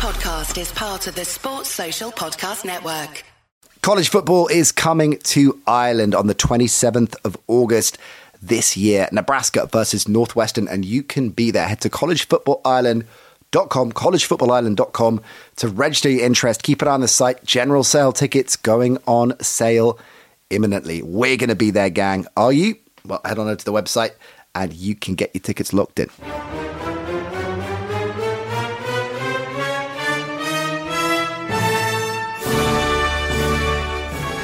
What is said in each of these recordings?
podcast is part of the Sports Social Podcast Network. College football is coming to Ireland on the 27th of August this year. Nebraska versus Northwestern, and you can be there. Head to collegefootballireland.com, collegefootballireland.com to register your interest. Keep an eye on the site. General sale tickets going on sale imminently. We're going to be there, gang. Are you? Well, head on over to the website and you can get your tickets locked in.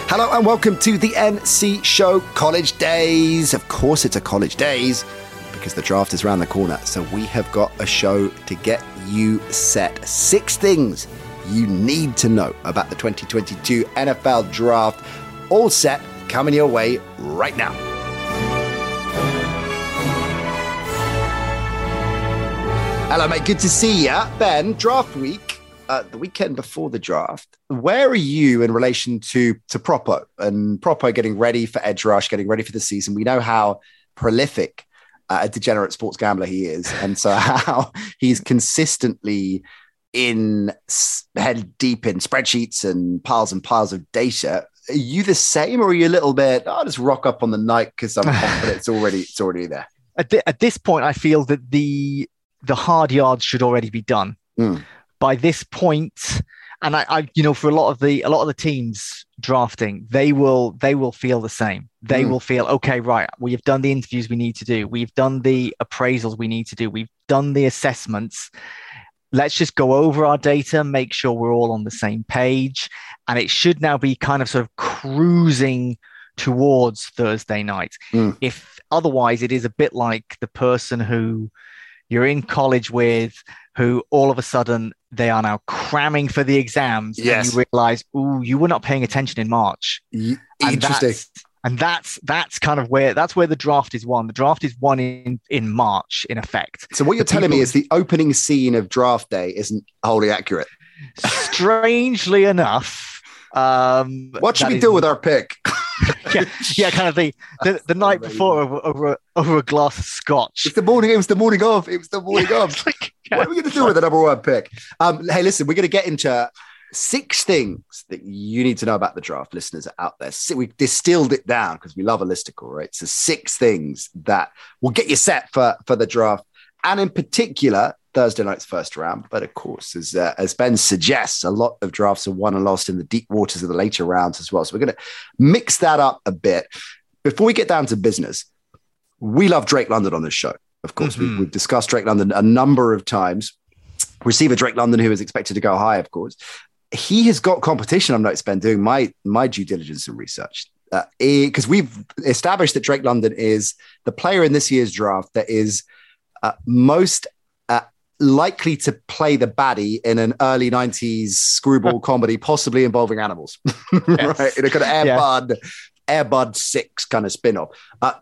Hello and welcome to the NC Show College Daze. Of course, it's a College Daze because the draft is around the corner. So we have got a show to get you set. Six things you need to know about the 2022 NFL Draft. All set, coming your way right now. Hello, mate. Good to see you. Ben, draft week, uh, the weekend before the draft. Where are you in relation to to Propo and Propo getting ready for Edge Rush, getting ready for the season? We know how prolific uh, a degenerate sports gambler he is, and so how he's consistently in head deep in spreadsheets and piles and piles of data. Are you the same, or are you a little bit? I'll just rock up on the night because I'm confident it's already it's already there. At, at this point, I feel that the the hard yards should already be done Mm. By this. And I, I, you know, for a lot of the a lot of the teams drafting, they will they will feel the same. They Mm. will feel okay, right? We have done the interviews we need to do. We've done the appraisals we need to do. We've done the assessments. Let's just go over our data, make sure we're all on the same page, and it should now be kind of sort of cruising towards Thursday night. Mm. If otherwise, it is a bit like the person who you're in college with who all of a sudden they are now cramming for the exams Yes. and you realize ooh you were not paying attention in march Y- and Interesting. that's, and that's that's kind of where that's where the draft is won the draft is won in in march in effect So what you're the telling me is the opening scene of draft day isn't wholly accurate. strangely enough um What should we is- do with our pick? yeah, yeah kind of the the, the night before over, over over a glass of scotch It's the morning. It was the morning of. It was the morning of. It's like, What are we going to do with the number one pick? Um, hey, listen, we're going to get into six things that you need to know about the draft, listeners out there. We distilled it down because we love a listicle, right? So six things that will get you set for for the draft, and in particular. Thursday night's first round, but of course, as uh, as Ben suggests, a lot of drafts are won and lost in the deep waters of the later rounds as well. So we're going to mix that up a bit. Before we get down to business, we love Drake London on this show. Of course, we, Mhm. we've discussed Drake London a number of times. Receiver Drake London, who is expected to go high, of course, he has got competition. I've noticed Ben doing my my due diligence and research because we've established that Drake London is the player in this year's draft that is uh, most uh, likely to play the baddie in an early '90s screwball comedy, possibly involving animals, right? In a kind of Air Yeah. Bud, Air Bud Six kind of spin-off. Uh,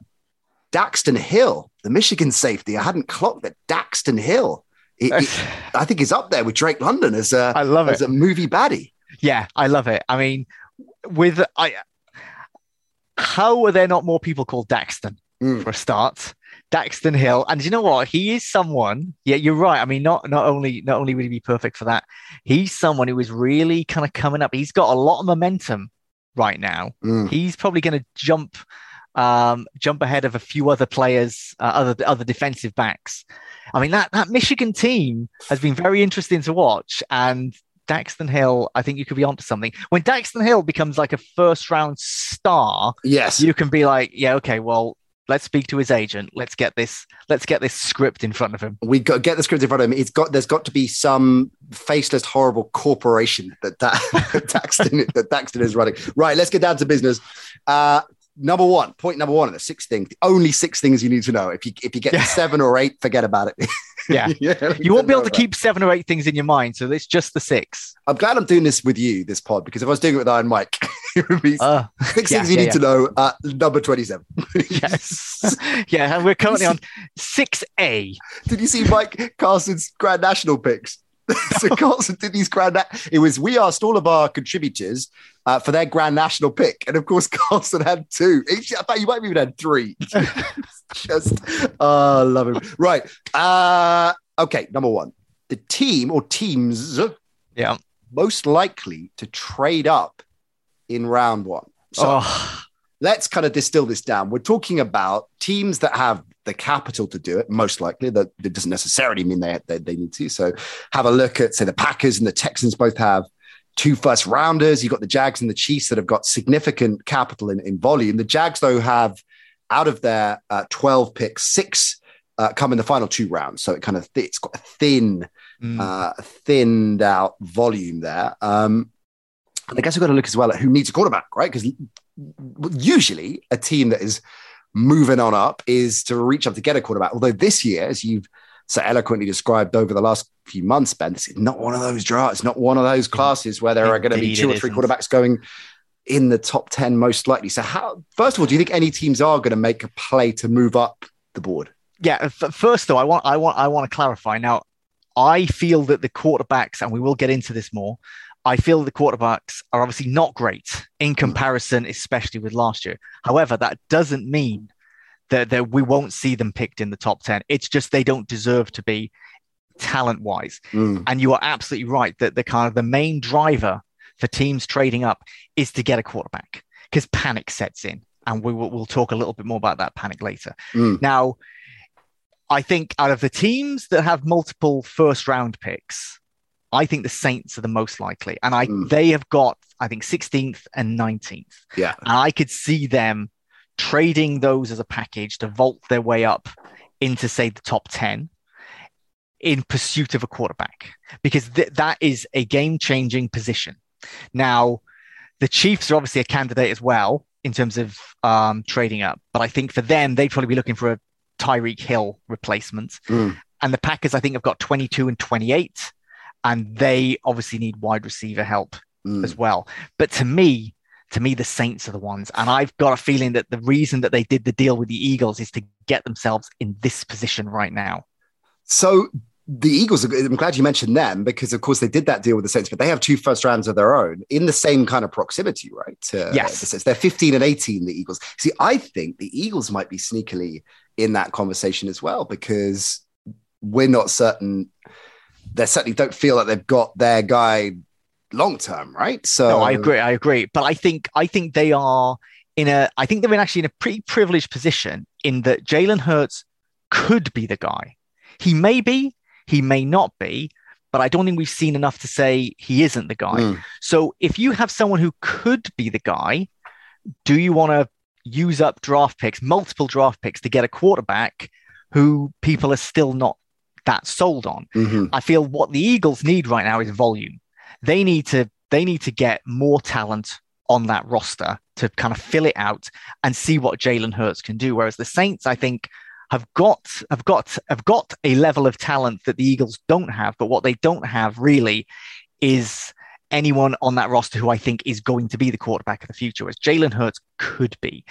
Daxton Hill, the Michigan safety. I hadn't clocked that Daxton Hill. he- he- I think he's up there with Drake London as a I love as it. a movie baddie. Yeah, I love it. I mean, with I, how are there not more people called Daxton Mm. for a start? Daxton Hill, and you know what? He is someone. Yeah, you're right. I mean, not not only not only would he be perfect for that, he's someone who is really kind of coming up. He's got a lot of momentum right now. Mm. He's probably going to jump um, jump ahead of a few other players, uh, other other defensive backs. I mean that that Michigan team has been very interesting to watch, and Daxton Hill, I think you could be onto something. When Daxton Hill becomes like a first round star, Yes. you can be like, yeah, okay, well, let's speak to his agent. Let's get this. Let's get this script in front of him. we got get the script in front of him. It's got there's got to be some faceless, horrible corporation that that Daxton that Daxton is running. Right, let's get down to business. Uh, number one, point number one, the six things, the only six things you need to know. If you if you get Yeah. seven or eight, forget about it. Yeah. yeah You won't be able to keep seven or eight things in your mind, so it's just the six. I'm glad I'm doing this with you, this pod, because if I was doing it with Iron Mike, it would be Uh, six yeah, things you need to know. Uh, number twenty-seven. yes, yeah, and we're currently on six A. Did you see Mike Carson's Grand National picks? so Carson did these Grand. Na- It was we asked all of our contributors uh, for their Grand National pick, and of course Carson had two. Each- In fact, you might have even had three. Just, I love him. Right. Uh, okay. Number one, the team or teams Yeah. most likely to trade up in round one. So oh, let's kind of distill this down. We're talking about teams that have the capital to do it, most likely. That, that doesn't necessarily mean they, they, they need to. So have a look at, say, the Packers and the Texans both have two first rounders. You've got the Jags and the Chiefs that have got significant capital in, in volume. The Jags, though, have out of their uh, 12 picks, six uh, come in the final two rounds. So it kind of, it's got a thin, mm. uh, thinned out volume there. Um, and I guess we've got to look as well at who needs a quarterback, right? Because usually a team that is moving on up is to reach up to get a quarterback. Although this year, as you've so eloquently described over the last few months, Ben, this is not one of those drafts, not one of those classes where there are going to be two or three quarterbacks going in the top 10 most likely. So how first of all, do you think any teams are going to make a play to move up the board? Yeah, first though, I want I want I want to clarify. Now, I feel that the quarterbacks and we will get into this more. I feel the quarterbacks are obviously not great in comparison, especially with last year. However, that doesn't mean that, that we won't see them picked in the top 10. It's just they don't deserve to be talent wise. Mm. And you are absolutely right that the kind of the main driver for teams trading up is to get a quarterback because panic sets in. And we will we'll talk a little bit more about that panic later. Mm. Now, I think out of the teams that have multiple first round picks, I think the Saints are the most likely, and I Mm. they have got I think 16th and 19th, Yeah. and I could see them trading those as a package to vault their way up into say the top 10 in pursuit of a quarterback because th- that is a game changing position. Now, the Chiefs are obviously a candidate as well in terms of um, trading up, but I think for them they'd probably be looking for a Tyreek Hill replacement. Mm. And the Packers, I think, have got 22 and 28, and they obviously need wide receiver help Mm. as well. But to me, to me, the Saints are the ones. And I've got a feeling that the reason that they did the deal with the Eagles is to get themselves in this position right now. So the Eagles, I'm glad you mentioned them because, of course, they did that deal with the Saints, but they have two first rounds of their own in the same kind of proximity, right? To Yes. the Saints. They're 15 and 18, the Eagles. See, I think the Eagles might be sneakily in that conversation as well because we're not certain. They certainly don't feel like they've got their guy long term, right? So No, I agree. I agree. But I think I think they are in a. I think they're in actually in a pretty privileged position in that Jalen Hurts could be the guy. He may be. He may not be. But I don't think we've seen enough to say he isn't the guy. Mm. So if you have someone who could be the guy, do you want to use up draft picks, multiple draft picks to get a quarterback who people are still not that sold on? Mhm. I feel what the Eagles need right now is volume. They need to they need to get more talent on that roster to kind of fill it out and see what Jalen Hurts can do. Whereas the Saints, I think, have got have got have got a level of talent that the Eagles don't have, but what they don't have really is anyone on that roster who I think is going to be the quarterback of the future, as Jalen Hurts could be.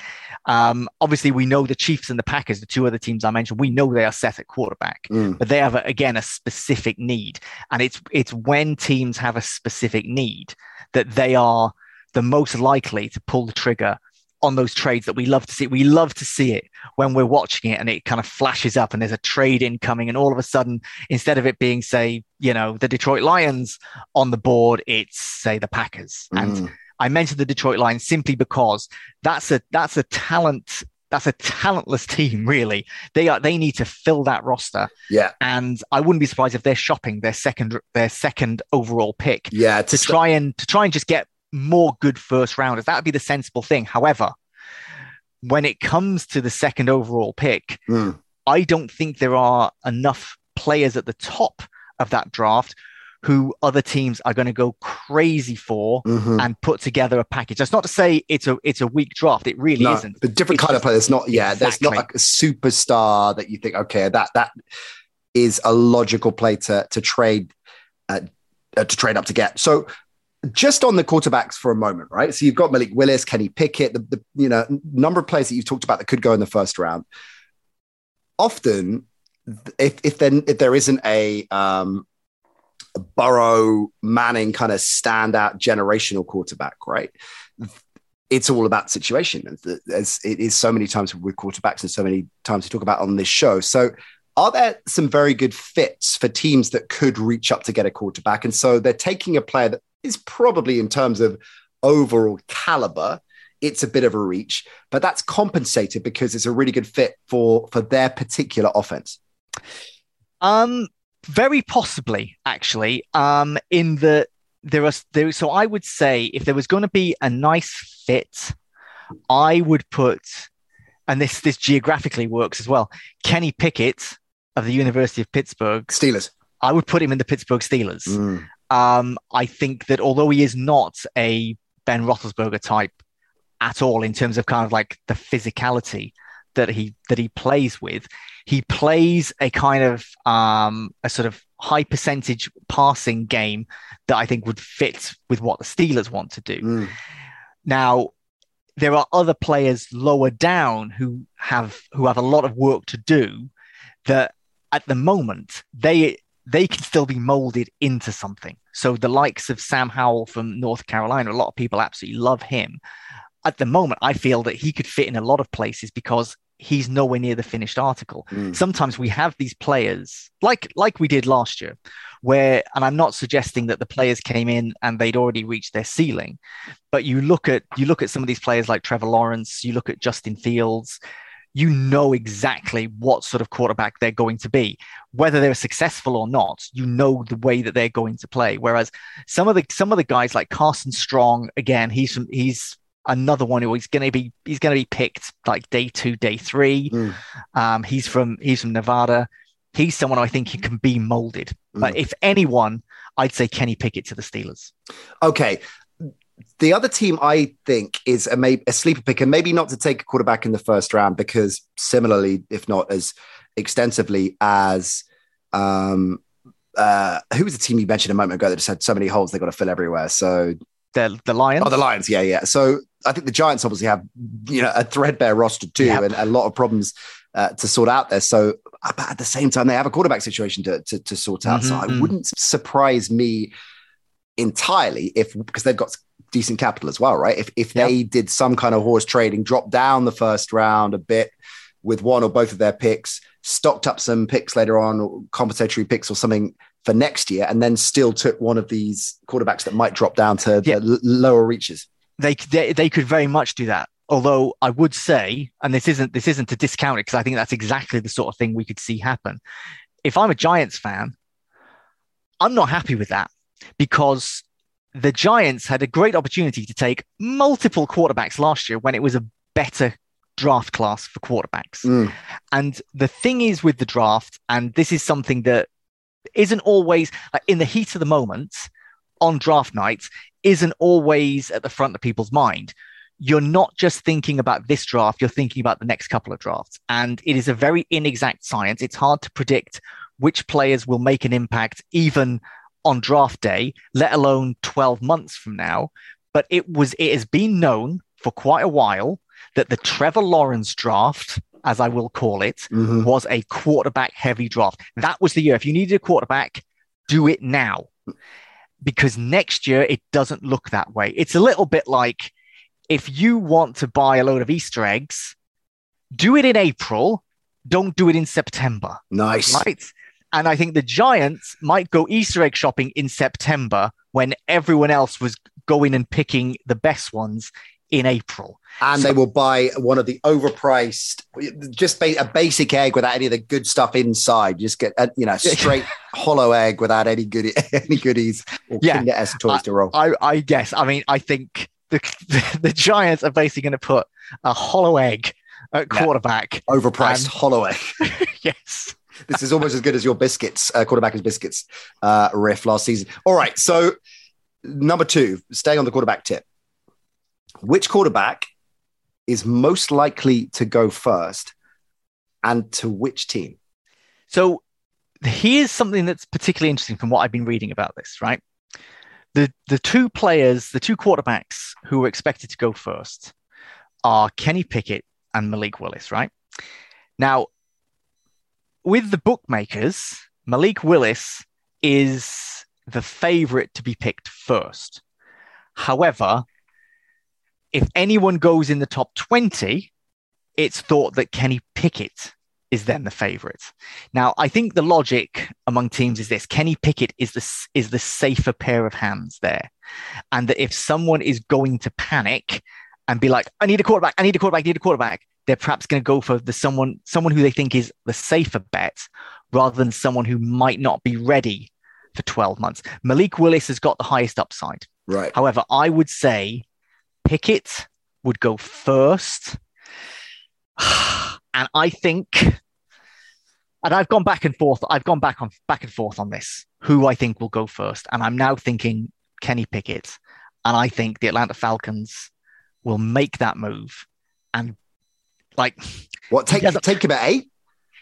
Um, obviously, we know the Chiefs and the Packers, the two other teams I mentioned, we know they are set at quarterback Mm. but they have again a specific need and it's it's when teams have a specific need that they are the most likely to pull the trigger on those trades that we love to see we love to see it when we're watching it and it kind of flashes up and there's a trade incoming and all of a sudden instead of it being say you know the detroit lions on the board it's say the packers and Mm. I mentioned the Detroit Lions simply because that's a that's a talent that's a talentless team really. They are they need to fill that roster Yeah, and I wouldn't be surprised if they're shopping their second their second overall pick yeah. to try and to try and just get more good first rounders. That would be the sensible thing. However, when it comes to the second overall pick, Mm. I don't think there are enough players at the top of that draft who other teams are going to go crazy for Mhm. and put together a package. That's not to say it's a it's a weak draft. It really No, isn't. But different It's kind of player. There's not, yeah, there's not like a superstar that you think, okay, that that is a logical play to to trade uh, uh, to trade up to get. So just on the quarterbacks for a moment, right? So you've got Malik Willis, Kenny Pickett, the, the you know number of players that you've talked about that could go in the first round. Often, if if then if there isn't a um, a Burrow Manning kind of standout generational quarterback, right? It's all about situation, as, it is so many times with quarterbacks and so many times we talk about on this show. So are there some very good fits for teams that could reach up to get a quarterback? And so they're taking a player that is probably in terms of overall caliber, it's a bit of a reach, but that's compensated because it's a really good fit for for their particular offense. Um, very possibly, actually. Um, in the there are there. So I would say if there was going to be a nice fit, I would put, and this this geographically works as well. Kenny Pickett of the University of Pittsburgh Steelers. I would put him in the Pittsburgh Steelers. Mm. Um, I think that although he is not a Ben Roethlisberger type at all in terms of kind of like the physicality that he that he plays with, he plays a kind of um, a sort of high percentage passing game that I think would fit with what the Steelers want to do. Mm. Now, there are other players lower down who have who have a lot of work to do that at the moment they they can still be molded into something. So the likes of Sam Howell from North Carolina, a lot of people absolutely love him. At the moment, I feel that he could fit in a lot of places because he's nowhere near the finished article. Mm. Sometimes we have these players like like we did last year, where and I'm not suggesting that the players came in and they'd already reached their ceiling, but you look at you look at some of these players like Trevor Lawrence, you look at Justin Fields, you know exactly what sort of quarterback they're going to be, whether they're successful or not. You know the way that they're going to play. Whereas some of the some of the guys like Carson Strong, again, he's from, he's another one who is going to be he's going to be picked like day two, day three. Mm. Um, he's from he's from Nevada. He's someone I think he can be molded. Mm. But if anyone, I'd say Kenny Pickett to the Steelers. Okay, the other team I think is a, maybe a sleeper pick, and maybe not to take a quarterback in the first round because similarly, if not as extensively as um, uh, who was the team you mentioned a moment ago that just had so many holes they got to fill everywhere? So the the Lions. Oh, the Lions. Yeah, yeah. So I think the Giants obviously have you know a threadbare roster too, yep. and a lot of problems uh, to sort out there. So, but at the same time, they have a quarterback situation to to, to sort out. Mm-hmm. So, it mm-hmm. wouldn't surprise me entirely if because they've got decent capital as well, right? If if they did some kind of horse trading, drop down the first round a bit with one or both of their picks, stocked up some picks later on, or compensatory picks or something for next year, and then still took one of these quarterbacks that might drop down to the l- lower reaches. They, they they could very much do that. Although I would say, and this isn't this isn't to discount it because I think that's exactly the sort of thing we could see happen. If I'm a Giants fan, I'm not happy with that because the Giants had a great opportunity to take multiple quarterbacks last year when it was a better draft class for quarterbacks. Mm. And the thing is with the draft, and this is something that isn't always like in the heat of the moment on draft nights, isn't always at the front of people's mind. You're not just thinking about this draft, you're thinking about the next couple of drafts. And it is a very inexact science. It's hard to predict which players will make an impact even on draft day, let alone 12 months from now. But it was it has been known for quite a while that the Trevor Lawrence draft, as I will call it, mm-hmm. was a quarterback heavy draft. That was the year. If you needed a quarterback, do it now. Because next year it doesn't look that way. It's a little bit like if you want to buy a load of Easter eggs, do it in April, don't do it in September. Nice. Right? And I think the Giants might go Easter egg shopping in September when everyone else was going and picking the best ones in April. And so, they will buy one of the overpriced, just a basic egg without any of the good stuff inside. Just get a you know straight hollow egg without any good any goodies or yeah, Kinder S toys I, to roll. I, I guess. I mean, I think the the, the Giants are basically going to put a hollow egg at quarterback, yeah. overpriced and, hollow egg. yes this is almost as good as your biscuits, uh, quarterback as biscuits uh, riff last season. All right. So, number two, staying on the quarterback tip. Which quarterback is most likely to go first and to which team? So, here's something that's particularly interesting from what I've been reading about this, right? The, the two players, the two quarterbacks who are expected to go first are Kenny Pickett and Malik Willis, right? Now, with the bookmakers, Malik Willis is the favorite to be picked first. However, if anyone goes in the top 20, it's thought that Kenny Pickett is then the favorite. Now, I think the logic among teams is this: Kenny Pickett is the is the safer pair of hands there, and that if someone is going to panic and be like, "I need a quarterback, I need a quarterback, I need a quarterback," they're perhaps going to go for the someone someone who they think is the safer bet rather than someone who might not be ready for 12 months. Malik Willis has got the highest upside. Right. However, I would say Pickett would go first. And I think, and I've gone back and forth. I've gone back on back and forth on this. Who I think will go first, and I'm now thinking Kenny Pickett, and I think the Atlanta Falcons will make that move, and like What take take him at eight?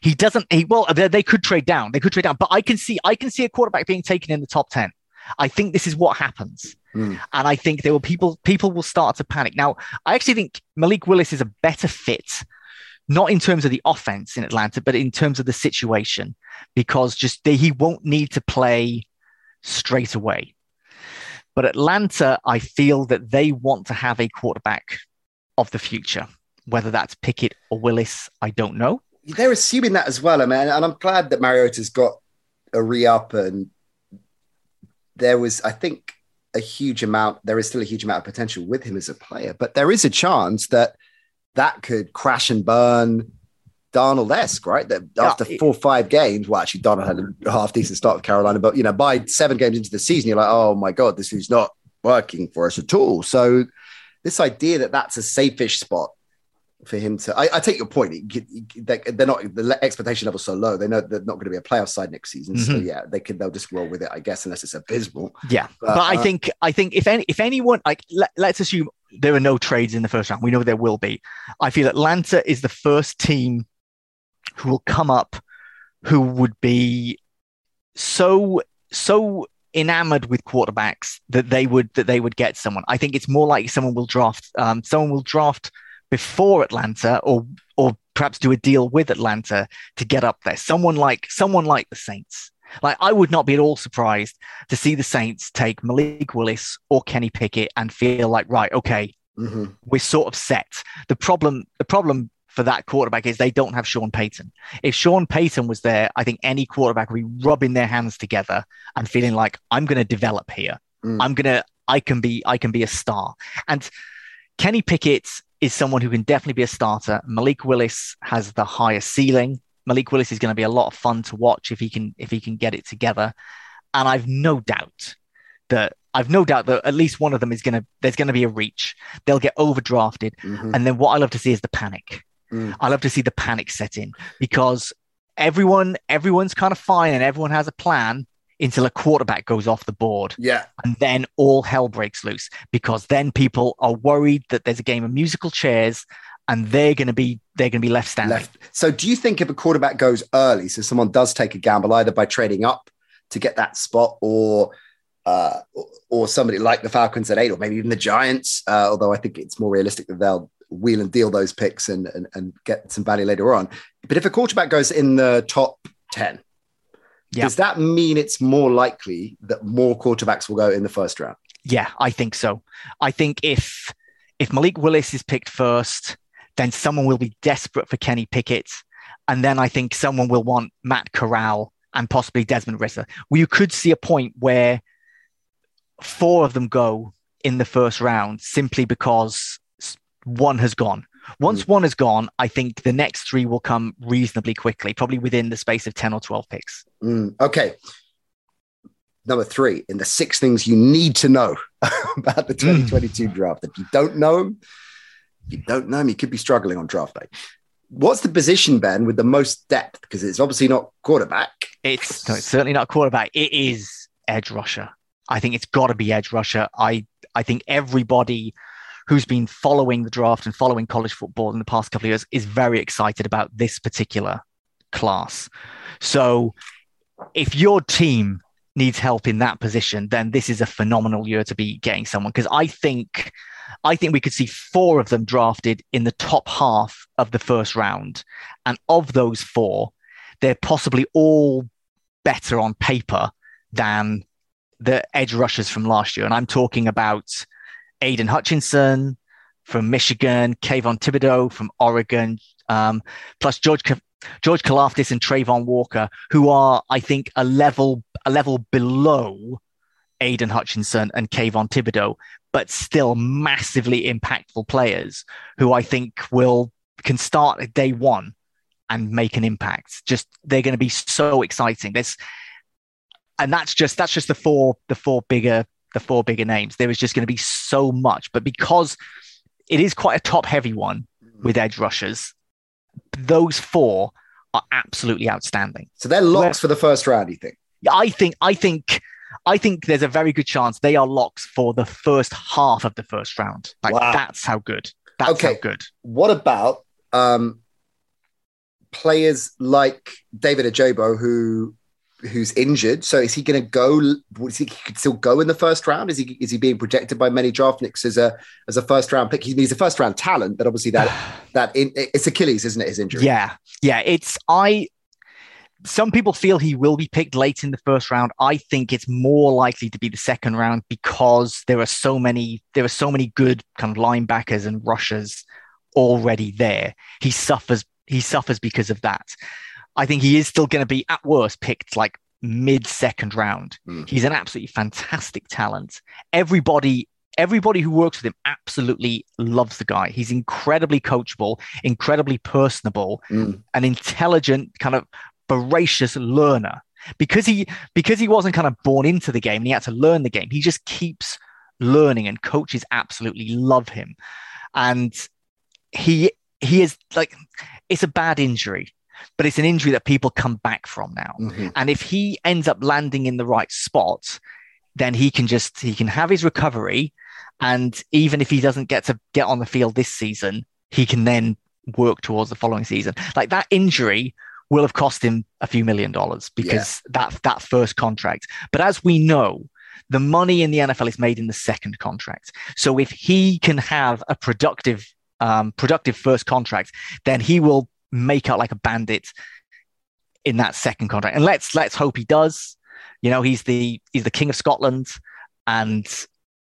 he doesn't. He well, they, they could trade down. They could trade down, but I can see I can see a quarterback being taken in the top ten. I think this is what happens. Mm. And I think there will people people will start to panic. Now, I actually think Malik Willis is a better fit, not in terms of the offense in Atlanta, but in terms of the situation, because just they, he won't need to play straight away. But Atlanta, I feel that they want to have a quarterback of the future. Whether that's Pickett or Willis, I don't know. They're assuming that as well, I mean, and I'm glad that Mariota's got a re-up and there was, I think, a huge amount. There is still a huge amount of potential with him as a player, but there is a chance that that could crash and burn Darnold esque, right? That Yeah, after it- four or five games, well, actually, Darnold had a half decent start with Carolina, but you know, by seven games into the season, you're like, oh my god, this is not working for us at all. So, this idea that that's a safe-ish spot for him to, I, I take your point. They- They're not the expectation level so low. They know they're not going to be a playoff side next season. So Mhm. yeah, they can they'll just roll with it, I guess, unless it's abysmal. Yeah, But, but I uh, think I think if any if anyone like let, let's assume there are no trades in the first round. We know there will be. I feel Atlanta is the first team who will come up who would be so so enamored with quarterbacks that they would that they would get someone. I think it's more like someone will draft um, someone will draft before Atlanta or or perhaps do a deal with Atlanta to get up there. Someone like someone like the Saints. Like I would not be at all surprised to see the Saints take Malik Willis or Kenny Pickett and feel like right, okay, mhm. we're sort of set. The problem, the problem for that quarterback is they don't have Sean Payton. If Sean Payton was there, I think any quarterback would be rubbing their hands together and feeling like I'm going to develop here. Mm. I'm gonna, I can be, I can be a star. And Kenny Pickett is someone who can definitely be a starter. Malik Willis has the highest ceiling. Malik Willis is going to be a lot of fun to watch if he can, if he can get it together. And I've no doubt that I've no doubt that at least one of them is going to, there's going to be a reach. They'll get overdrafted. Mhm. And then what I love to see is the panic. Mm. I love to see the panic set in because everyone, everyone's kind of fine and everyone has a plan until a quarterback goes off the board. Yeah. And then all hell breaks loose because then people are worried that there's a game of musical chairs and they're going to be they're going to be left standing. Left. So do you think if a quarterback goes early, so someone does take a gamble either by trading up to get that spot or uh, or somebody like the Falcons at eight, or maybe even the Giants, uh, although I think it's more realistic that they'll wheel and deal those picks and, and, and get some value later on. But if a quarterback goes in the top 10, does that mean it's more likely that more quarterbacks will go in the first round? Yeah, I think so. I think if if Malik Willis is picked first, then someone will be desperate for Kenny Pickett, and then I think someone will want Matt Corral and possibly Desmond Ridder. Well, you could see a point where four of them go in the first round simply because one has gone. Once one has gone, I think the next three will come reasonably quickly, probably within the space of 10 or 12 picks. Mm, okay. Number three, in the six things you need to know about the 2022 draft. If you don't know them, you don't know them, you could be struggling on draft day. What's the position, Ben, with the most depth? Because it's obviously not quarterback. It's, no, it's certainly not quarterback. It is edge rusher. I think it's got to be edge rusher. I I think everybody who's been following the draft and following college football in the past couple of years is very excited about this particular class. So if your team needs help in that position, then this is a phenomenal year to be getting someone because I think I think we could see four of them drafted in the top half of the first round. And of those four, they're possibly all better on paper than the edge rushers from last year. And I'm talking about Aidan Hutchinson from Michigan, Kayvon Thibodeaux from Oregon, um, plus George George Karlaftis and Travon Walker, who are, I think, a level a level below Aidan Hutchinson and Kayvon Thibodeaux, but still massively impactful players who I think will can start at day one and make an impact. Just they're going to be so exciting. There's and that's just that's just the four the four bigger the four bigger names. There is just going to be so much, but because it is quite a top heavy one with edge rushers, those four are absolutely outstanding. So they're locks Where, for the first round. You think? I think I think I think there's a very good chance they are locks for the first half of the first round. Like wow. that's how good. That's okay. how good. What about um, players like David Ojabo who who's injured. So is he going to go? Is he, he could still go in the first round? Is he is he being projected by many draftniks as a as a first round pick? He's a first round talent, but obviously that that in, it's Achilles, isn't it? His injury. Yeah, yeah. It's I. Some people feel he will be picked late in the first round. I think it's more likely to be the second round because there are so many there are so many good kind of linebackers and rushers already there. He suffers he suffers because of that. I think he is still going to be at worst picked like mid second round. Mm. He's an absolutely fantastic talent. Everybody everybody who works with him absolutely loves the guy. He's incredibly coachable, incredibly personable, mm. an intelligent kind of voracious learner. Because he because he wasn't kind of born into the game and he had to learn the game. He just keeps learning and coaches absolutely love him. And he he is like it's a bad injury but it's an injury that people come back from now. Mm-hmm. And if he ends up landing in the right spot, then he can just he can have his recovery, and even if he doesn't get to get on the field this season, he can then work towards the following season. Like that injury will have cost him a few million dollars because yeah. that that first contract. But as we know, the money in the NFL is made in the second contract. So if he can have a productive um, productive first contract, then he will make out like a bandit in that second contract. And let's let's hope he does. You know, he's the he's the king of Scotland, and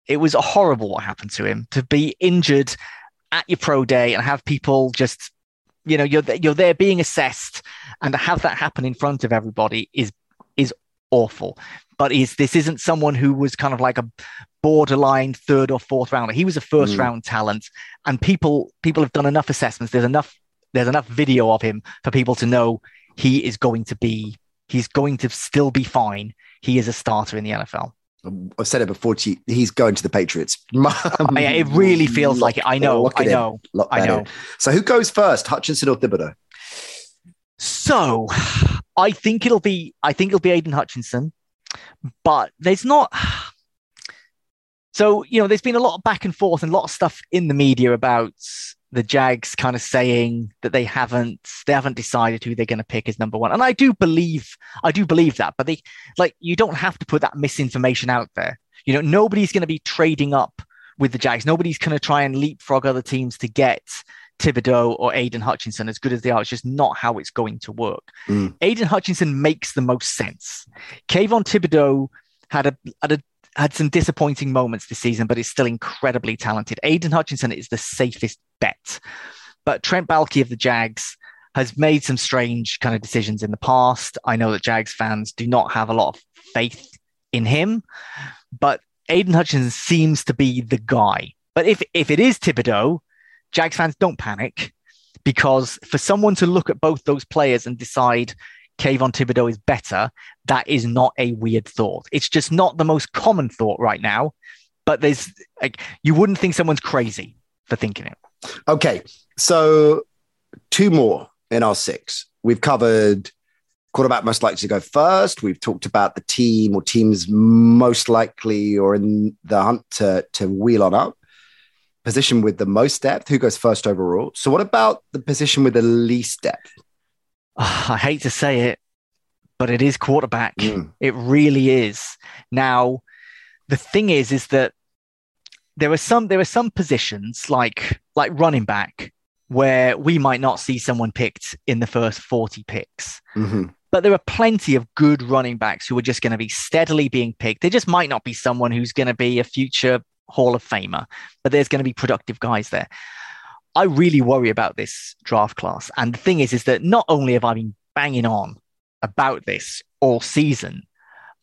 it was horrible what happened to him. To be injured at your pro day and have people just you know you're you're there being assessed. And to have that happen in front of everybody is is awful. But is this isn't someone who was kind of like a borderline third or fourth rounder. He was a first mm. round talent. And people people have done enough assessments. There's enough there's enough video of him for people to know he is going to be he's going to still be fine. He is a starter in the NFL. I've said it before to you, he's going to the Patriots. it really feels like it. I know, I know, I know. So who goes first, Hutchinson or Thibodeaux? So I think it'll be I think it'll be Aidan Hutchinson, but there's not so you know, there's been a lot of back and forth and a lot of stuff in the media about the Jags kind of saying that they haven't they haven't decided who they're going to pick as number one, and I do believe I do believe that. But they like you don't have to put that misinformation out there. You know, nobody's going to be trading up with the Jags. Nobody's going to try and leapfrog other teams to get Thibodeaux or Aidan Hutchinson as good as they are. It's just not how it's going to work. Mm. Aidan Hutchinson makes the most sense. Kayvon Thibodeaux had a had a had some disappointing moments this season, but is still incredibly talented. Aidan Hutchinson is the safest bet. But Trent Baalke of the Jags has made some strange kind of decisions in the past. I know that Jags fans do not have a lot of faith in him, but Aidan Hutchinson seems to be the guy. But if if it is Thibodeaux, Jags fans don't panic because for someone to look at both those players and decide Kayvon Thibodeaux is better, that is not a weird thought. It's just not the most common thought right now, but there's like you wouldn't think someone's crazy for thinking it. Okay, so two more in our six. We've covered quarterback most likely to go first. We've talked about the team or teams most likely or in the hunt to, to wheel on up. Position with the most depth, who goes first overall? So, what about the position with the least depth? I hate to say it, but it is quarterback. Mm. It really is. Now, the thing is, is that there are some there are some positions like like running back where we might not see someone picked in the first 40 picks. Mm-hmm. But there are plenty of good running backs who are just going to be steadily being picked. There just might not be someone who's going to be a future Hall of Famer, but there's going to be productive guys there. I really worry about this draft class. And the thing is, is that not only have I been banging on about this all season,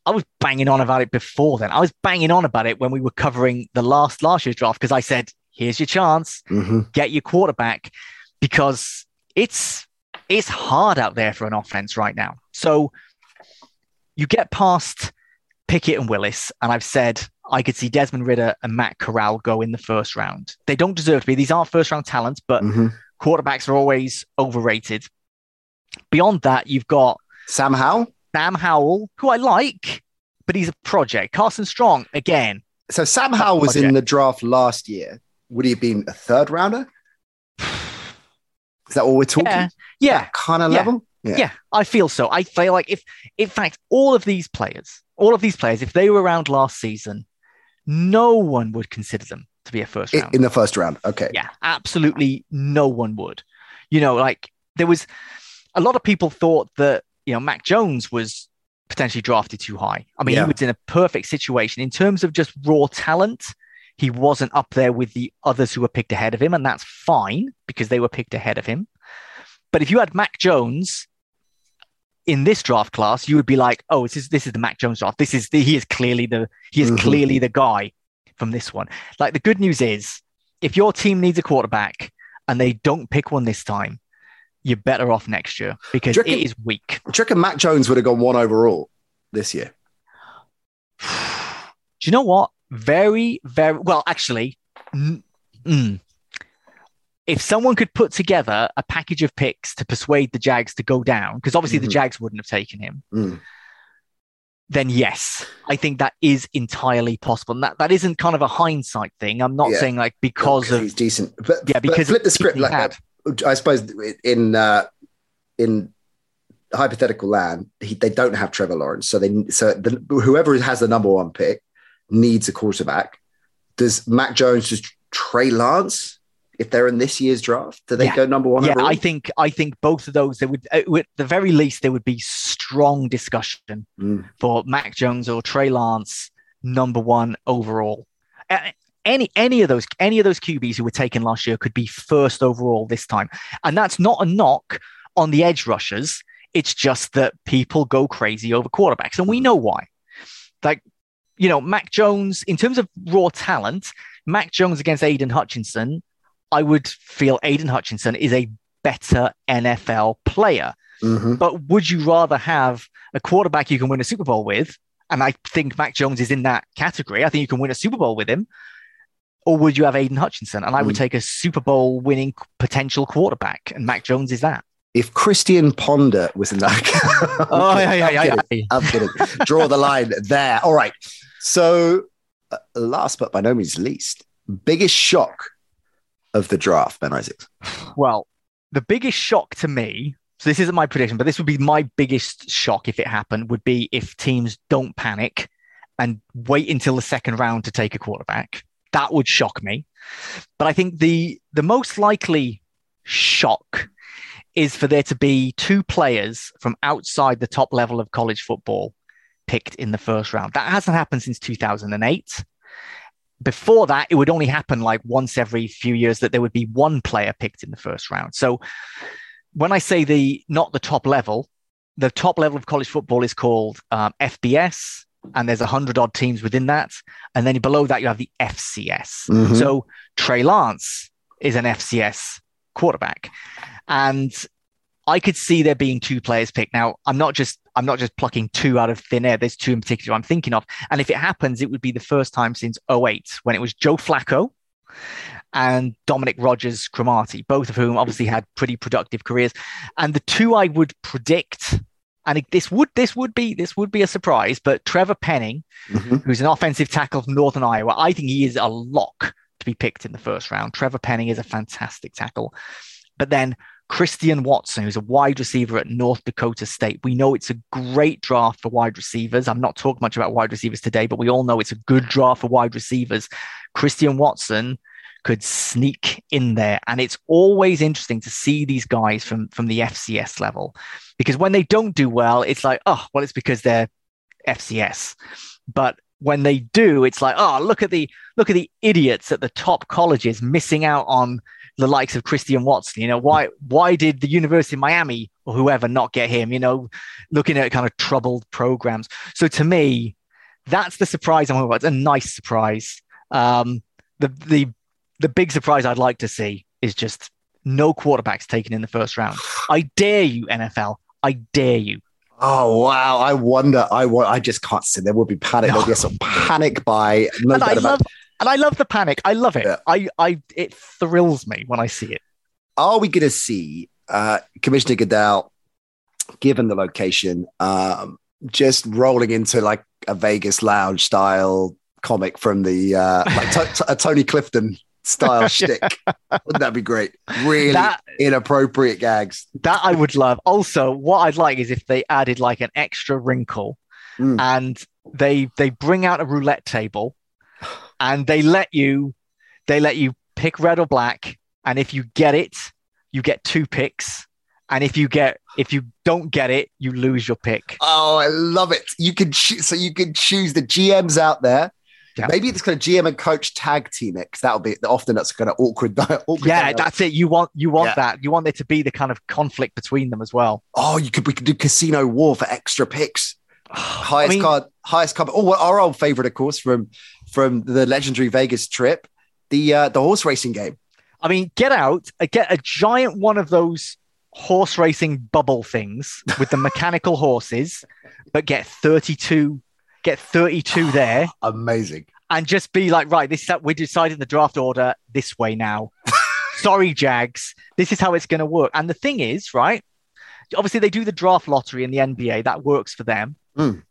I was banging on about it before then. I was banging on about it when we were covering the last last year's draft because I said, "Here's your chance, Mm-hmm. get your quarterback," because it's it's hard out there for an offense right now. So you get past Pickett and Willis, and I've said I could see Desmond Ridder and Matt Corral go in the first round. They don't deserve to be. These aren't first round talents, but Mm-hmm. quarterbacks are always overrated. Beyond that, you've got Sam Howell. Sam Howell, who I like, but he's a project. Carson Strong, again, So Sam Howell was in the draft last year. Would he have been a third rounder? Is that what we're talking? yeah, yeah, Kind of Yeah. level. yeah, I feel so. I feel like if, in fact, all of these players, all of these players, if they were around last season, no one would consider them to be a first round. In the first round. Okay. Yeah, absolutely no one would. You know, like there was a lot of people thought that, you know, Mac Jones was potentially drafted too high. I mean, Yeah. he was in a perfect situation in terms of just raw talent. He wasn't up there with the others who were picked ahead of him, and that's fine because they were picked ahead of him. But if you had Mac Jones in this draft class, you would be like, "Oh, this is this is the Mac Jones draft. This is the, he is clearly the he is Mhm. clearly the guy from this one." Like the good news is, if your team needs a quarterback and they don't pick one this time, you're better off next year because reckon- is weak. Do you reckon Mac Jones would have gone one overall this year? Do you know what? Very, very well. Actually, mm, mm. If someone could put together a package of picks to persuade the Jags to go down, because obviously the Mhm. Jags wouldn't have taken him, Mm. then yes, I think that is entirely possible. And that, that isn't kind of a hindsight thing. I'm not Yeah. saying like because of he's decent. But, Yeah, but because flip the script. Like, had. I suppose in uh, in hypothetical land, he, they don't have Trevor Lawrence, so they so the, whoever has the number one pick needs a quarterback. Does Mac Jones just Trey Lance if they're in this year's draft? Do they Yeah. go number one? yeah, overall? I think I think both of those there would uh, at the very least there would be strong discussion Mm. for Mac Jones or Trey Lance number one overall. Any any of those any of those QBs who were taken last year could be first overall this time, and that's not a knock on the edge rushers. It's just that people go crazy over quarterbacks, and we know why. Like you know, Mac Jones in terms of raw talent, Mac Jones against Aidan Hutchinson, I would feel Aidan Hutchinson is a better NFL player. Mhm. But would you rather have a quarterback you can win a Super Bowl with? And I think Mac Jones is in that category. I think you can win a Super Bowl with him. Or would you have Aidan Hutchinson? And I would Mm. take a Super Bowl winning potential quarterback. And Mac Jones is that. If Christian Ponder was in that, Oh, yeah, yeah, yeah, I'm kidding. I'm kidding. Draw the line there. All right. So, uh, last but by no means least, biggest shock of the draft, Ben Isaacs. Well, the biggest shock to me, so this isn't my prediction, but this would be my biggest shock if it happened, would be if teams don't panic and wait until the second round to take a quarterback. That would shock me. But I think the the most likely shock is for there to be two players from outside the top level of college football picked in the first round. That hasn't happened since 2008 before that, it would only happen like once every few years that there would be one player picked in the first round. So when I say the not the top level, the top level of college football is called um, FBS, and there's a hundred odd teams within that, and then below that you have the FCS. Mhm. So Trey Lance is an FCS quarterback, and I could see there being two players picked. Now I'm not just I'm not just plucking two out of thin air. There's two in particular I'm thinking of, and if it happens, it would be the first time since 08 when it was Joe Flacco and Dominique Rodgers Cromartie, both of whom obviously had pretty productive careers. And the two I would predict, and this would this would be this would be a surprise, but Trevor Penning, Mhm. who's an offensive tackle from Northern Iowa, I think he is a lock to be picked in the first round. Trevor Penning is a fantastic tackle. But then Christian Watson, who's a wide receiver at North Dakota State. We know it's a great draft for wide receivers. I'm not talking much about wide receivers today, but we all know it's a good draft for wide receivers. Christian Watson could sneak in there. And it's always interesting to see these guys from, from the FCS level because when they don't do well, it's like, oh, well, it's because they're FCS. But when they do, it's like, oh, look at the look at the idiots at the top colleges missing out on the likes of Christian Watson. You know, why why did the University of Miami or whoever not get him? You know, looking at kind of troubled programs. So to me, that's the surprise I'm about. It's a nice surprise. Um, the the the big surprise I'd like to see is just no quarterbacks taken in the first round. I dare you, NFL. I dare you. Oh wow! I wonder. I. I just can't see. There will be panic. There'll be a sort of panic by. No I love about. And I love the panic. I love it. Yeah. I I it thrills me when I see it. Are we going to see uh, Commissioner Goodell, given the location, um, just rolling into like a Vegas lounge style comic from the uh, like to- to- a Tony Clifton style shtick? Wouldn't that be great? Really That inappropriate gags. that I would love. Also, what I'd like is if they added like an extra wrinkle Mm. and they they bring out a roulette table and they let you they let you pick red or black and if you get it you get two picks and if you get if you don't get it you lose your pick Oh, I love it. You can choose, so you can choose the GMs out there. Yeah. Maybe it's kind of GM and coach tag team it because that'll be often that's kind of awkward. awkward yeah dynamic. that's it you want you want Yeah. that you want there to be the kind of conflict between them as well oh, you could we could do casino war for extra picks. highest I mean, card, highest card. Oh, well, our old favorite, of course, from from the legendary Vegas trip, the uh, the horse racing game. I mean, get out, get a giant one of those horse racing bubble things with the mechanical horses, but get 32, get 32 there Amazing. and just be like, right, this is that we're deciding the draft order this way now. Sorry, Jags. This is how it's going to work. And the thing is, right? Obviously, they do the draft lottery in the NBA. That works for them. Mm.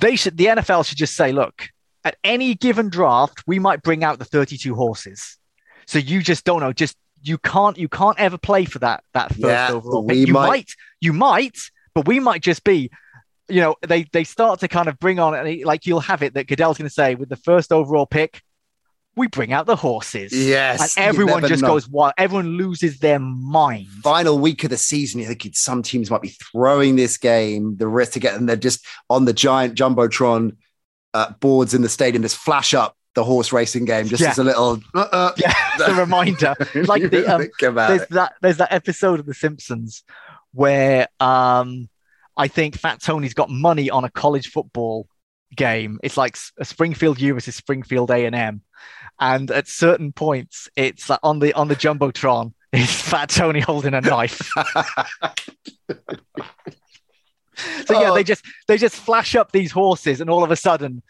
They should, the NFL should just say, look, at any given draft, we might bring out the 32 horses. So you just don't know. Just you can't, you can't ever play for that that first Yeah, overall pick. we You might- might, you might, but we might just be you know, they they start to kind of bring on and like you'll have it that Goodell's going to say with the first overall pick, we bring out the horses. Yes, and everyone just know. goes wild. Everyone loses their mind. Final week of the season, you think some teams might be throwing this game the risk to get, and they're just on the giant jumbotron uh, boards in the stadium. Just flash up the horse racing game, just Yeah. as a little. Uh, Yeah, it's a reminder. Like the um, there's it. that there's that episode of The Simpsons where um I think Fat Tony's got money on a college football game. It's like a Springfield U versus Springfield A and at certain points, it's like on the on the jumbotron. Is Fat Tony holding a knife? So yeah, Oh. they just they just flash up these horses, and all of a sudden,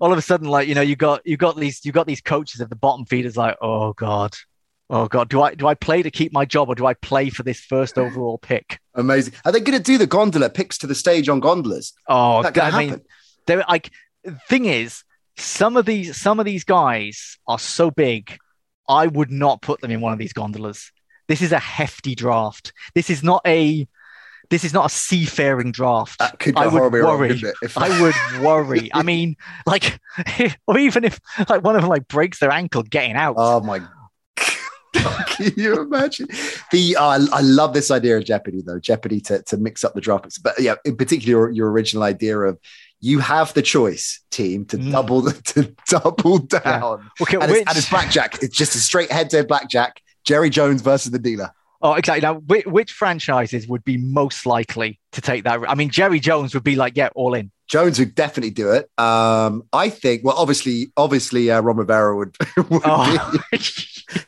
all of a sudden, like you know, you got you got these you got these coaches at the bottom feeders, like, oh god, oh god, do I do I play to keep my job or do I play for this first overall pick? Amazing. Are they going to do the gondola picks to the stage on gondolas? Oh, That I mean, they're like thing is, some of these some of these guys are so big, I would not put them in one of these gondolas. This is a hefty draft. This is not a this is not a seafaring draft. That could I would wrong, worry. If- I would worry. I mean, like, or even if like one of them like breaks their ankle getting out. Oh my! Can you imagine? The uh, I- love this idea of Jeopardy though. Jeopardy to to mix up the draft picks, but yeah, in particular your, your original idea of you have the choice, team, to Mm. double to double down, okay, and, which, it's, and it's blackjack. It's just a straight head to blackjack. Jerry Jones versus the dealer. Oh, exactly. Now, which, which franchises would be most likely to take that? I mean, Jerry Jones would be like, yeah, all in. Jones would definitely do it. Um, I think. Well, obviously, obviously, uh, Ron Rivera would. would Oh.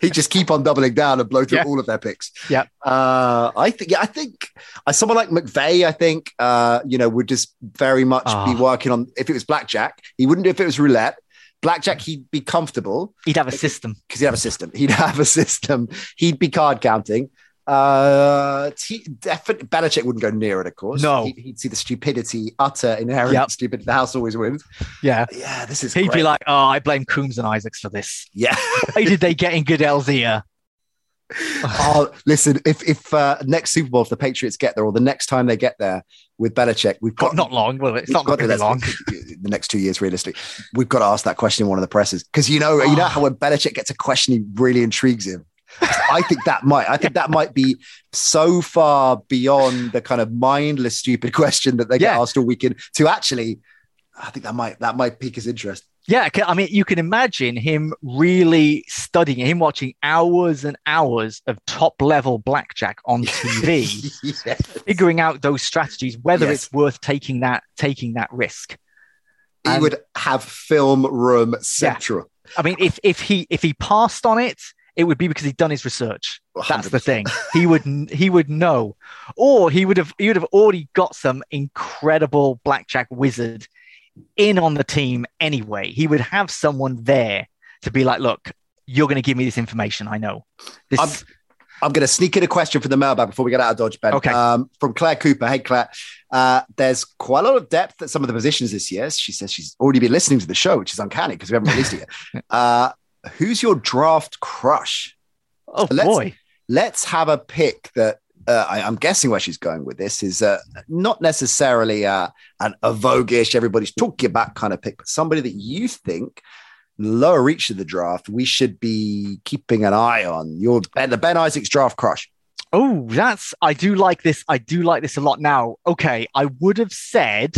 he'd just keep on doubling down and blow through Yeah. all of their picks. Yeah. Uh, I think. Yeah, I think uh, someone like McVay. I think uh, you know would just very much Ah. be working on. If it was blackjack, he wouldn't do if it was roulette. Blackjack, he'd be comfortable He'd have a system. because he'd have a system. He'd have a system. He'd be card counting. Uh, he, definitely Belichick wouldn't go near it, of course. No. he'd, he'd see the stupidity, utter inherent Yep. stupidity. The house always wins. Yeah. Yeah, this is. He'd great. be like, oh, I blame Coombs and Isaacs for this. yeah. Why did they get in Goodell's ear? oh, listen, if if uh, next Super Bowl, if the Patriots get there, or the next time they get there with Belichick, we've got Not, not long, will it? It's not going to be long. The next two years, realistically, we've got to ask that question in one of the presses because you know, you know Oh. how when Belichick gets a question, he really intrigues him. I think that might. I think that might be so far beyond the kind of mindless, stupid question that they get Yeah. asked all weekend to actually. I think that might that might pique his interest. Yeah, I mean, you can imagine him really studying, him watching hours and hours of top level blackjack on TV, yes. figuring out those strategies, whether yes. it's worth taking that taking that risk. He and, would have film room central. Yeah. I mean, if if he if he passed on it, it would be because he'd done his research. 100%. That's the thing. He would he would know, or he would have he would have already got some incredible blackjack wizard in on the team anyway. He would have someone there to be like, look, you're going to give me this information. I know. This. I'm, I'm going to sneak in a question for the mailbag before we get out of Dodge Ben. Okay. Um, from Claire Cooper. Hey, Claire. Uh, there's quite a lot of depth at some of the positions this year. She says she's already been listening to the show, which is uncanny because we haven't released it yet. Uh, who's your draft crush? Oh, let's, boy. Let's have a pick that uh, I, am guessing where she's going with this is uh, not necessarily uh, an, a voguish, everybody's talking about kind of pick, but somebody that you think lower reach of the draft we should be keeping an eye on. Your the Ben Isaacs draft crush. Oh, that's I do like this. I do like this a lot now. Okay, I would have said,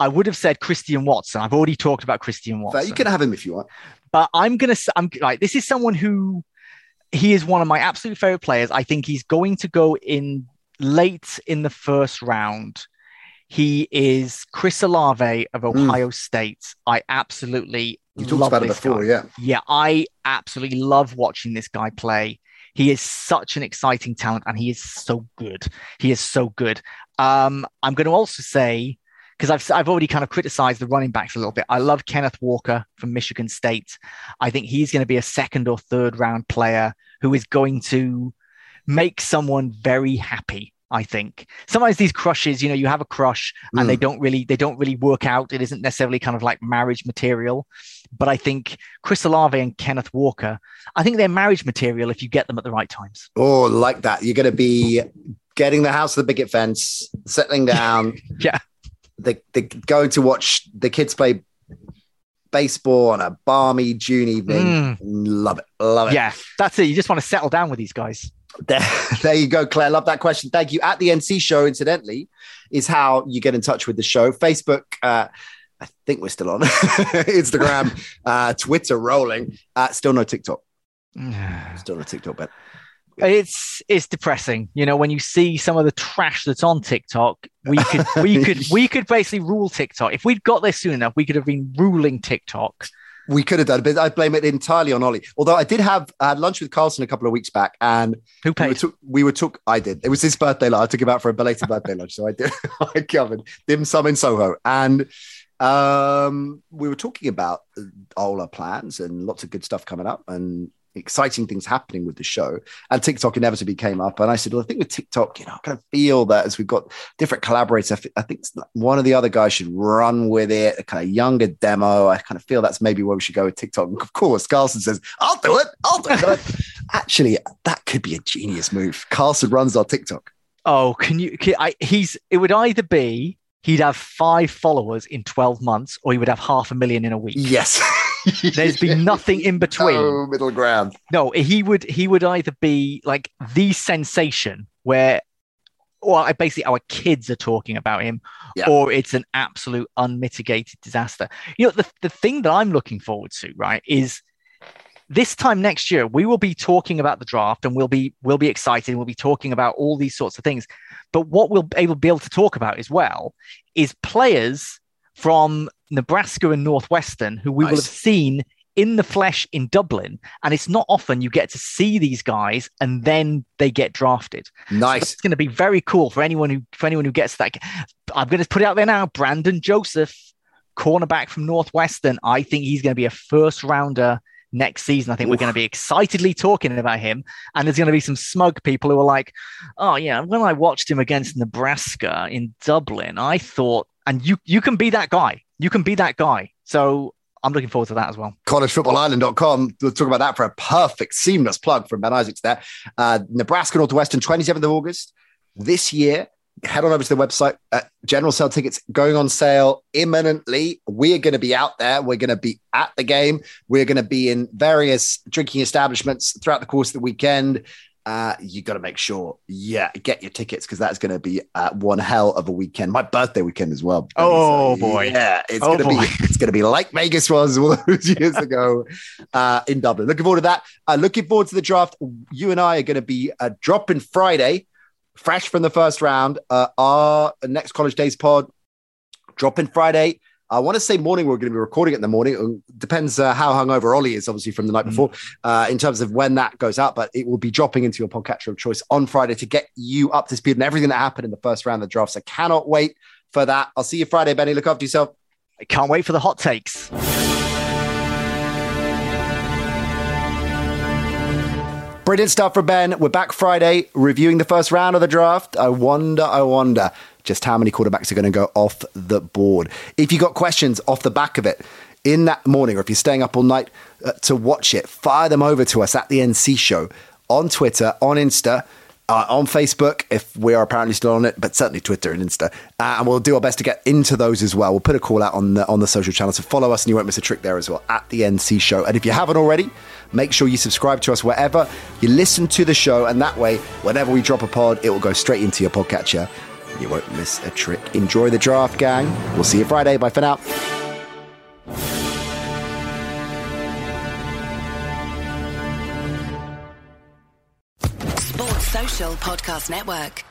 I would have said Christian Watson. I've already talked about Christian Watson. you can have him if you want. But I'm gonna. I'm like this is someone who he is one of my absolute favorite players. I think he's going to go in late in the first round. He is Chris Olave of hmm. Ohio mm. State. I absolutely you talked about it before, guy. yeah. Yeah, I absolutely love watching this guy play. He is such an exciting talent and he is so good. He is so good. Um, I'm going to also say because I've I've already kind of criticized the running backs a little bit. I love Kenneth Walker from Michigan State. I think he's going to be a second or third round player who is going to make someone very happy. I think sometimes these crushes, you know, you have a crush and mm. they don't really they don't really work out. It isn't necessarily kind of like marriage material. But I think Chris Olave and Kenneth Walker, I think they're marriage material if you get them at the right times. Oh, like that. You're going to be getting the house of the picket fence, settling down. yeah they they going to watch the kids play baseball on a balmy June evening. Mm. Love it, love it. Yeah, that's it. You just want to settle down with these guys. There, there you go, Claire. Love that question. Thank you. At the NC show, incidentally, is how you get in touch with the show. Facebook. Uh, I think we're still on Instagram, uh, Twitter rolling. Uh, still no TikTok. still no TikTok, but it's it's depressing. You know when you see some of the trash that's on tiktok we could we could we could basically rule tiktok. If we'd got there soon enough we could have been ruling tiktok. We could have done it, but i blame it entirely on ollie. Although i did have I had lunch with carlson a couple of weeks back and who paid we were, took, we were took i did. It was his birthday lunch. I took him out for a belated birthday lunch so i did. I covered dim sum in soho. And um, we were talking about all our plans and lots of good stuff coming up. And exciting things happening with the show. And TikTok inevitably came up. And I said, well, I think with TikTok, you know, I kind of feel that as we've got different collaborators, I think one of the other guys should run with it, a kind of younger demo. I kind of feel that's maybe where we should go with TikTok. And of course, Carlson says, I'll do it. I'll do it. actually, that could be a genius move. Carlson runs our TikTok. Oh, can you? Can, I, he's. It would either be he'd have five followers in 12 months or he would have half a million in a week. Yes. There's been nothing in between. No middle ground. No, he would he would either be like the sensation where or basically our kids are talking about him, yeah. or it's an absolute unmitigated disaster. You know, the, the thing that I'm looking forward to, right, is this time next year we will be talking about the draft and we'll be we'll be excited we'll be talking about all these sorts of things but what we'll able be able to talk about as well is players from Nebraska and Northwestern who we nice. will have seen in the flesh in Dublin. And it's not often you get to see these guys and then they get drafted. Nice. So it's going to be very cool for anyone who for anyone who gets that. I'm going to put it out there now. Brandon Joseph, cornerback from Northwestern. I think he's going to be a first rounder next season. I think Oof. we're going to be excitedly talking about him. And there's going to be some smug people who are like, oh, yeah, when I watched him against Nebraska in Dublin, I thought, and you, you can be that guy. You can be that guy. So I'm looking forward to that as well. CollegeFootballIreland.com. We'll talk about that for a perfect, seamless plug from Ben Isaacs there. Uh, Nebraska Northwestern, 27th of August this year head on over to the website. Uh, general sale tickets going on sale imminently. We're going to be out there. We're going to be at the game. We're going to be in various drinking establishments throughout the course of the weekend. Uh, you got to make sure, yeah, get your tickets because that's going to be uh, one hell of a weekend. My birthday weekend as well. Oh so, boy, yeah, it's oh, going to be it's going to be like Vegas was all those years ago uh, in Dublin. Looking forward to that. Uh, looking forward to the draft. You and I are going to be uh, dropping Friday, fresh from the first round. Uh, our next College Daze pod dropping Friday. I want to say morning. We're going to be recording it in the morning. It depends uh, how hungover Ollie is, obviously from the night mm. before, uh, in terms of when that goes out. But it will be dropping into your podcatcher of choice on Friday to get you up to speed and everything that happened in the first round of the draft. So cannot wait for that. I'll see you Friday, Benny. Look after yourself. I can't wait for the hot takes. Brilliant stuff for Ben. We're back Friday reviewing the first round of the draft. I wonder, I wonder just how many quarterbacks are going to go off the board. If you got questions off the back of it in that morning, or if you're staying up all night uh, to watch it, fire them over to us at the NC Show on Twitter, on Insta. Uh, on Facebook, if we are apparently still on it, but certainly Twitter and Insta, uh, and we'll do our best to get into those as well. We'll put a call out on the on the social channels, so follow us, and you won't miss a trick there as well at the NC Show. And if you haven't already, make sure you subscribe to us wherever you listen to the show, and that way, whenever we drop a pod, it will go straight into your podcatcher you won't miss a trick. Enjoy the draft, gang. We'll see you Friday. Bye for now. Sports Social Podcast Network.